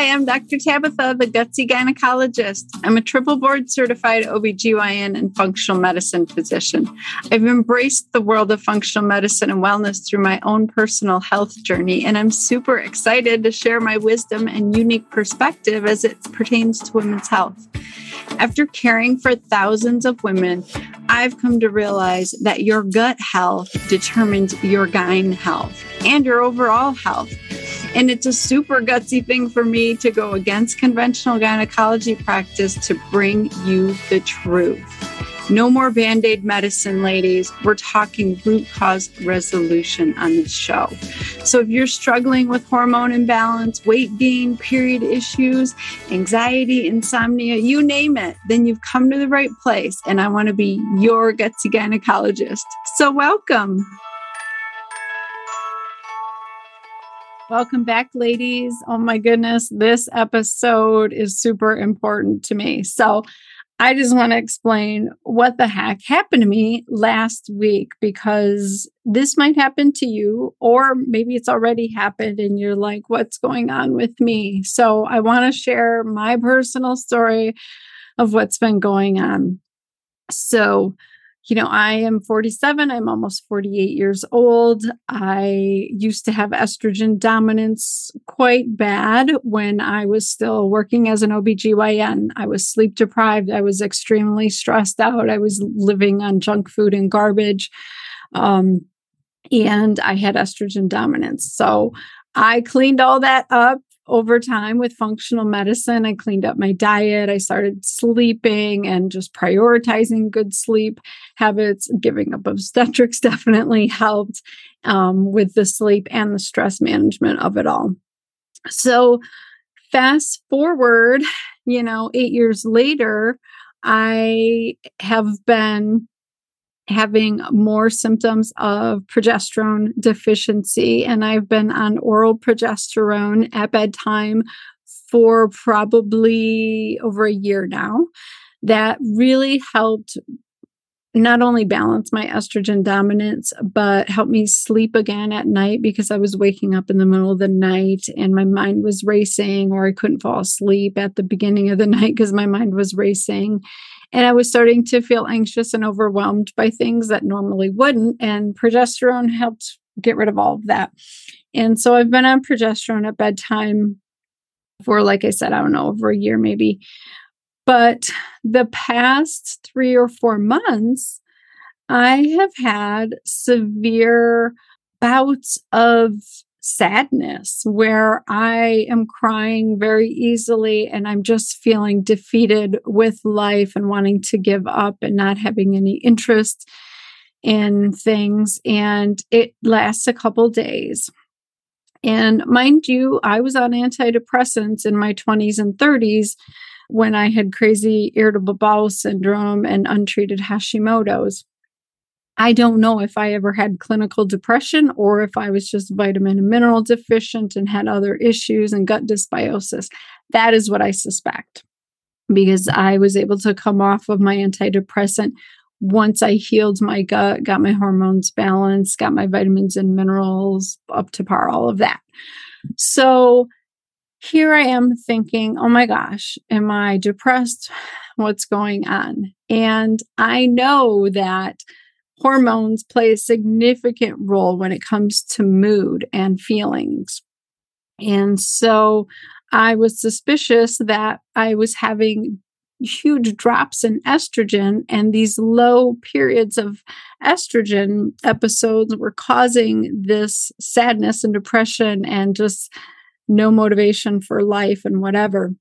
Hi, I'm Dr. Tabatha, the gutsy gynecologist. I'm a triple board certified OBGYN and functional medicine physician. I've embraced the world of functional medicine and wellness through my own personal health journey, and I'm super excited to share my wisdom and unique perspective as it pertains to women's health. After caring for thousands of women, I've come to realize that your gut health determines your gyne health and your overall health. And it's a super gutsy thing for me to go against conventional gynecology practice to bring you the truth. No more band aid medicine, ladies. We're talking root cause resolution on this show. So, if you're struggling with hormone imbalance, weight gain, period issues, anxiety, insomnia, you name it, then you've come to the right place. And I want to be your gutsy gynecologist. So, welcome. Welcome back, ladies. Oh my goodness, this episode is super important to me. So, I just want to explain what the heck happened to me last week because this might happen to you, or maybe it's already happened and you're like, what's going on with me? So, I want to share my personal story of what's been going on. So, you know, I am 47, I'm almost 48 years old. I used to have estrogen dominance quite bad when I was still working as an OBGYN. I was sleep deprived, I was extremely stressed out, I was living on junk food and garbage. Um, and I had estrogen dominance. So I cleaned all that up over time with functional medicine. I cleaned up my diet. I started sleeping and just prioritizing good sleep habits. Giving up obstetrics definitely helped um, with the sleep and the stress management of it all. So, fast forward, you know, eight years later, I have been having more symptoms of progesterone deficiency. And I've been on oral progesterone at bedtime for probably over a year now. That really helped not only balance my estrogen dominance, but help me sleep again at night because I was waking up in the middle of the night and my mind was racing, or I couldn't fall asleep at the beginning of the night because my mind was racing. And I was starting to feel anxious and overwhelmed by things that normally wouldn't. And progesterone helped get rid of all of that. And so I've been on progesterone at bedtime for, like I said, I don't know, over a year maybe. But the past three or four months, I have had severe bouts of sadness where I am crying very easily and I'm just feeling defeated with life and wanting to give up and not having any interest in things. And it lasts a couple days. And mind you, I was on antidepressants in my 20s and 30s when I had crazy irritable bowel syndrome and untreated Hashimoto's. I don't know if I ever had clinical depression or if I was just vitamin and mineral deficient and had other issues and gut dysbiosis. That is what I suspect because I was able to come off of my antidepressant once I healed my gut, got my hormones balanced, got my vitamins and minerals up to par, all of that. So here I am thinking, oh my gosh, am I depressed? What's going on? And I know that hormones play a significant role when it comes to mood and feelings. And so I was suspicious that I was having huge drops in estrogen, and these low periods of estrogen episodes were causing this sadness and depression and just no motivation for life and whatever.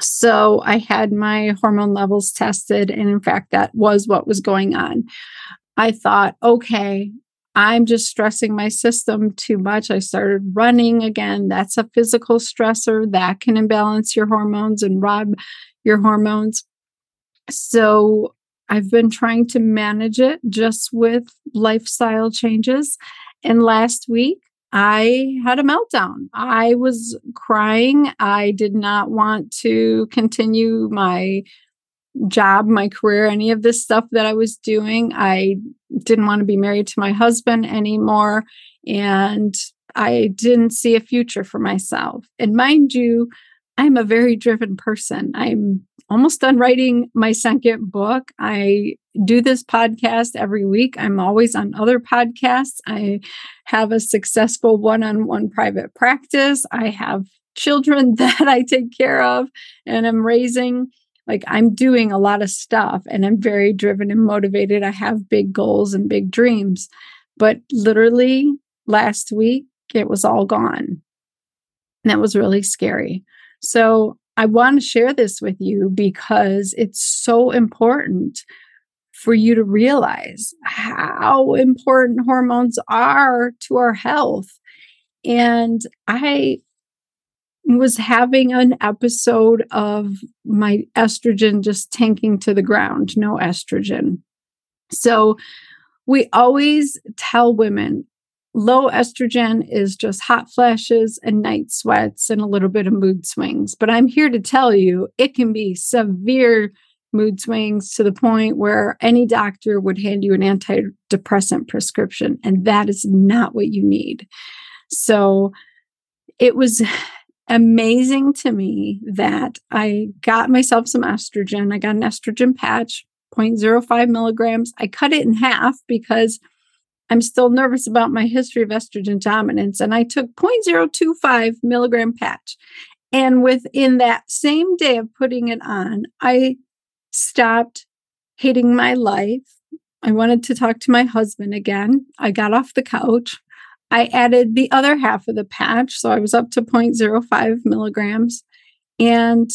So I had my hormone levels tested, and in fact, that was what was going on. I thought, okay, I'm just stressing my system too much. I started running again. That's a physical stressor that can imbalance your hormones and rob your hormones. So I've been trying to manage it just with lifestyle changes. And last week, I had a meltdown. I was crying. I did not want to continue my job, my career, any of this stuff that I was doing. I didn't want to be married to my husband anymore. And I didn't see a future for myself. And mind you, I'm a very driven person. I'm almost done writing my second book. I do this podcast every week. I'm always on other podcasts. I have a successful one on one private practice. I have children that I take care of and I'm raising. Like I'm doing a lot of stuff and I'm very driven and motivated. I have big goals and big dreams. But literally last week, it was all gone. And that was really scary. So I want to share this with you because it's so important for you to realize how important hormones are to our health. And I was having an episode of my estrogen just tanking to the ground, no estrogen. So we always tell women low estrogen is just hot flashes and night sweats and a little bit of mood swings. But I'm here to tell you it can be severe mood swings to the point where any doctor would hand you an antidepressant prescription, and that is not what you need. So it was amazing to me that I got myself some estrogen. I got an estrogen patch, 0.05 milligrams. I cut it in half because I'm still nervous about my history of estrogen dominance. And I took 0.025 milligram patch. And within that same day of putting it on, I stopped hating my life. I wanted to talk to my husband again. I got off the couch. I added the other half of the patch. So I was up to 0.05 milligrams. And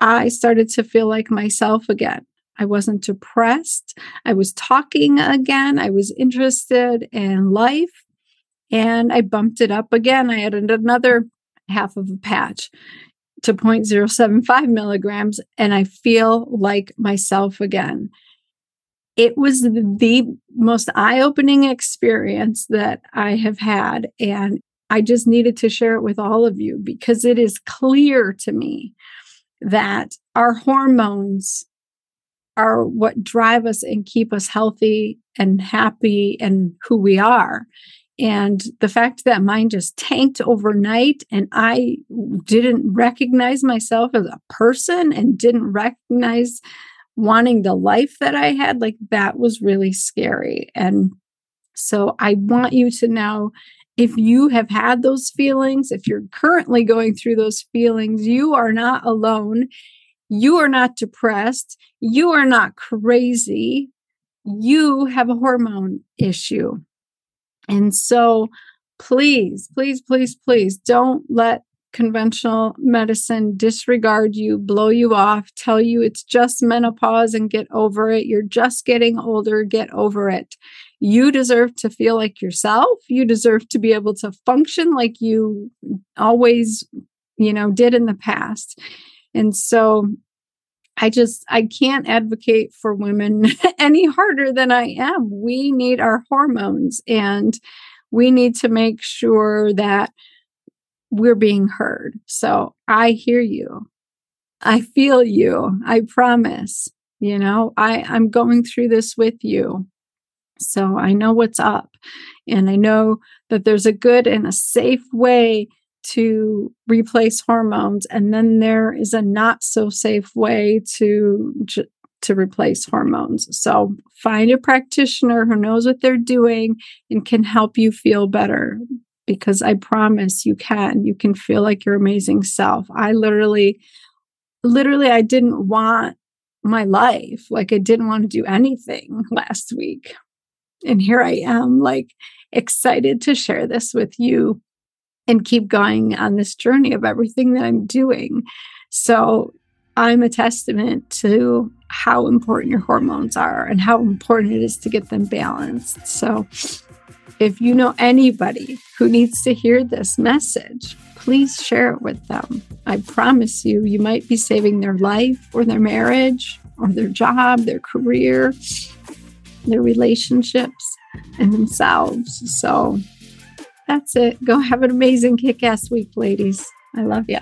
I started to feel like myself again. I wasn't depressed. I was talking again. I was interested in life. And I bumped it up again. I added another half of a patch to 0.075 milligrams, and I feel like myself again. It was the most eye opening experience that I have had. And I just needed to share it with all of you because it is clear to me that our hormones are what drive us and keep us healthy and happy and who we are. And the fact that mine just tanked overnight and I didn't recognize myself as a person and didn't recognize wanting the life that I had, like that was really scary. And so I want you to know if you have had those feelings, if you're currently going through those feelings, you are not alone. You are not depressed. You are not crazy. You have a hormone issue. And so please, please, please, please don't let conventional medicine disregard you, blow you off, tell you it's just menopause and get over it. You're just getting older, get over it. You deserve to feel like yourself. You deserve to be able to function like you always, you know, did in the past. And so I just I can't advocate for women any harder than I am. We need our hormones and we need to make sure that we're being heard. So I hear you. I feel you. I promise. You know, I I'm going through this with you. So I know what's up and I know that there's a good and a safe way to replace hormones and then there is a not so safe way to to replace hormones so find a practitioner who knows what they're doing and can help you feel better because i promise you can you can feel like your amazing self i literally literally i didn't want my life like i didn't want to do anything last week and here i am like excited to share this with you and keep going on this journey of everything that I'm doing. So I'm a testament to how important your hormones are and how important it is to get them balanced. So if you know anybody who needs to hear this message, please share it with them. I promise you, you might be saving their life or their marriage or their job, their career, their relationships, and themselves. So that's it. Go have an amazing kick ass week, ladies. I love you.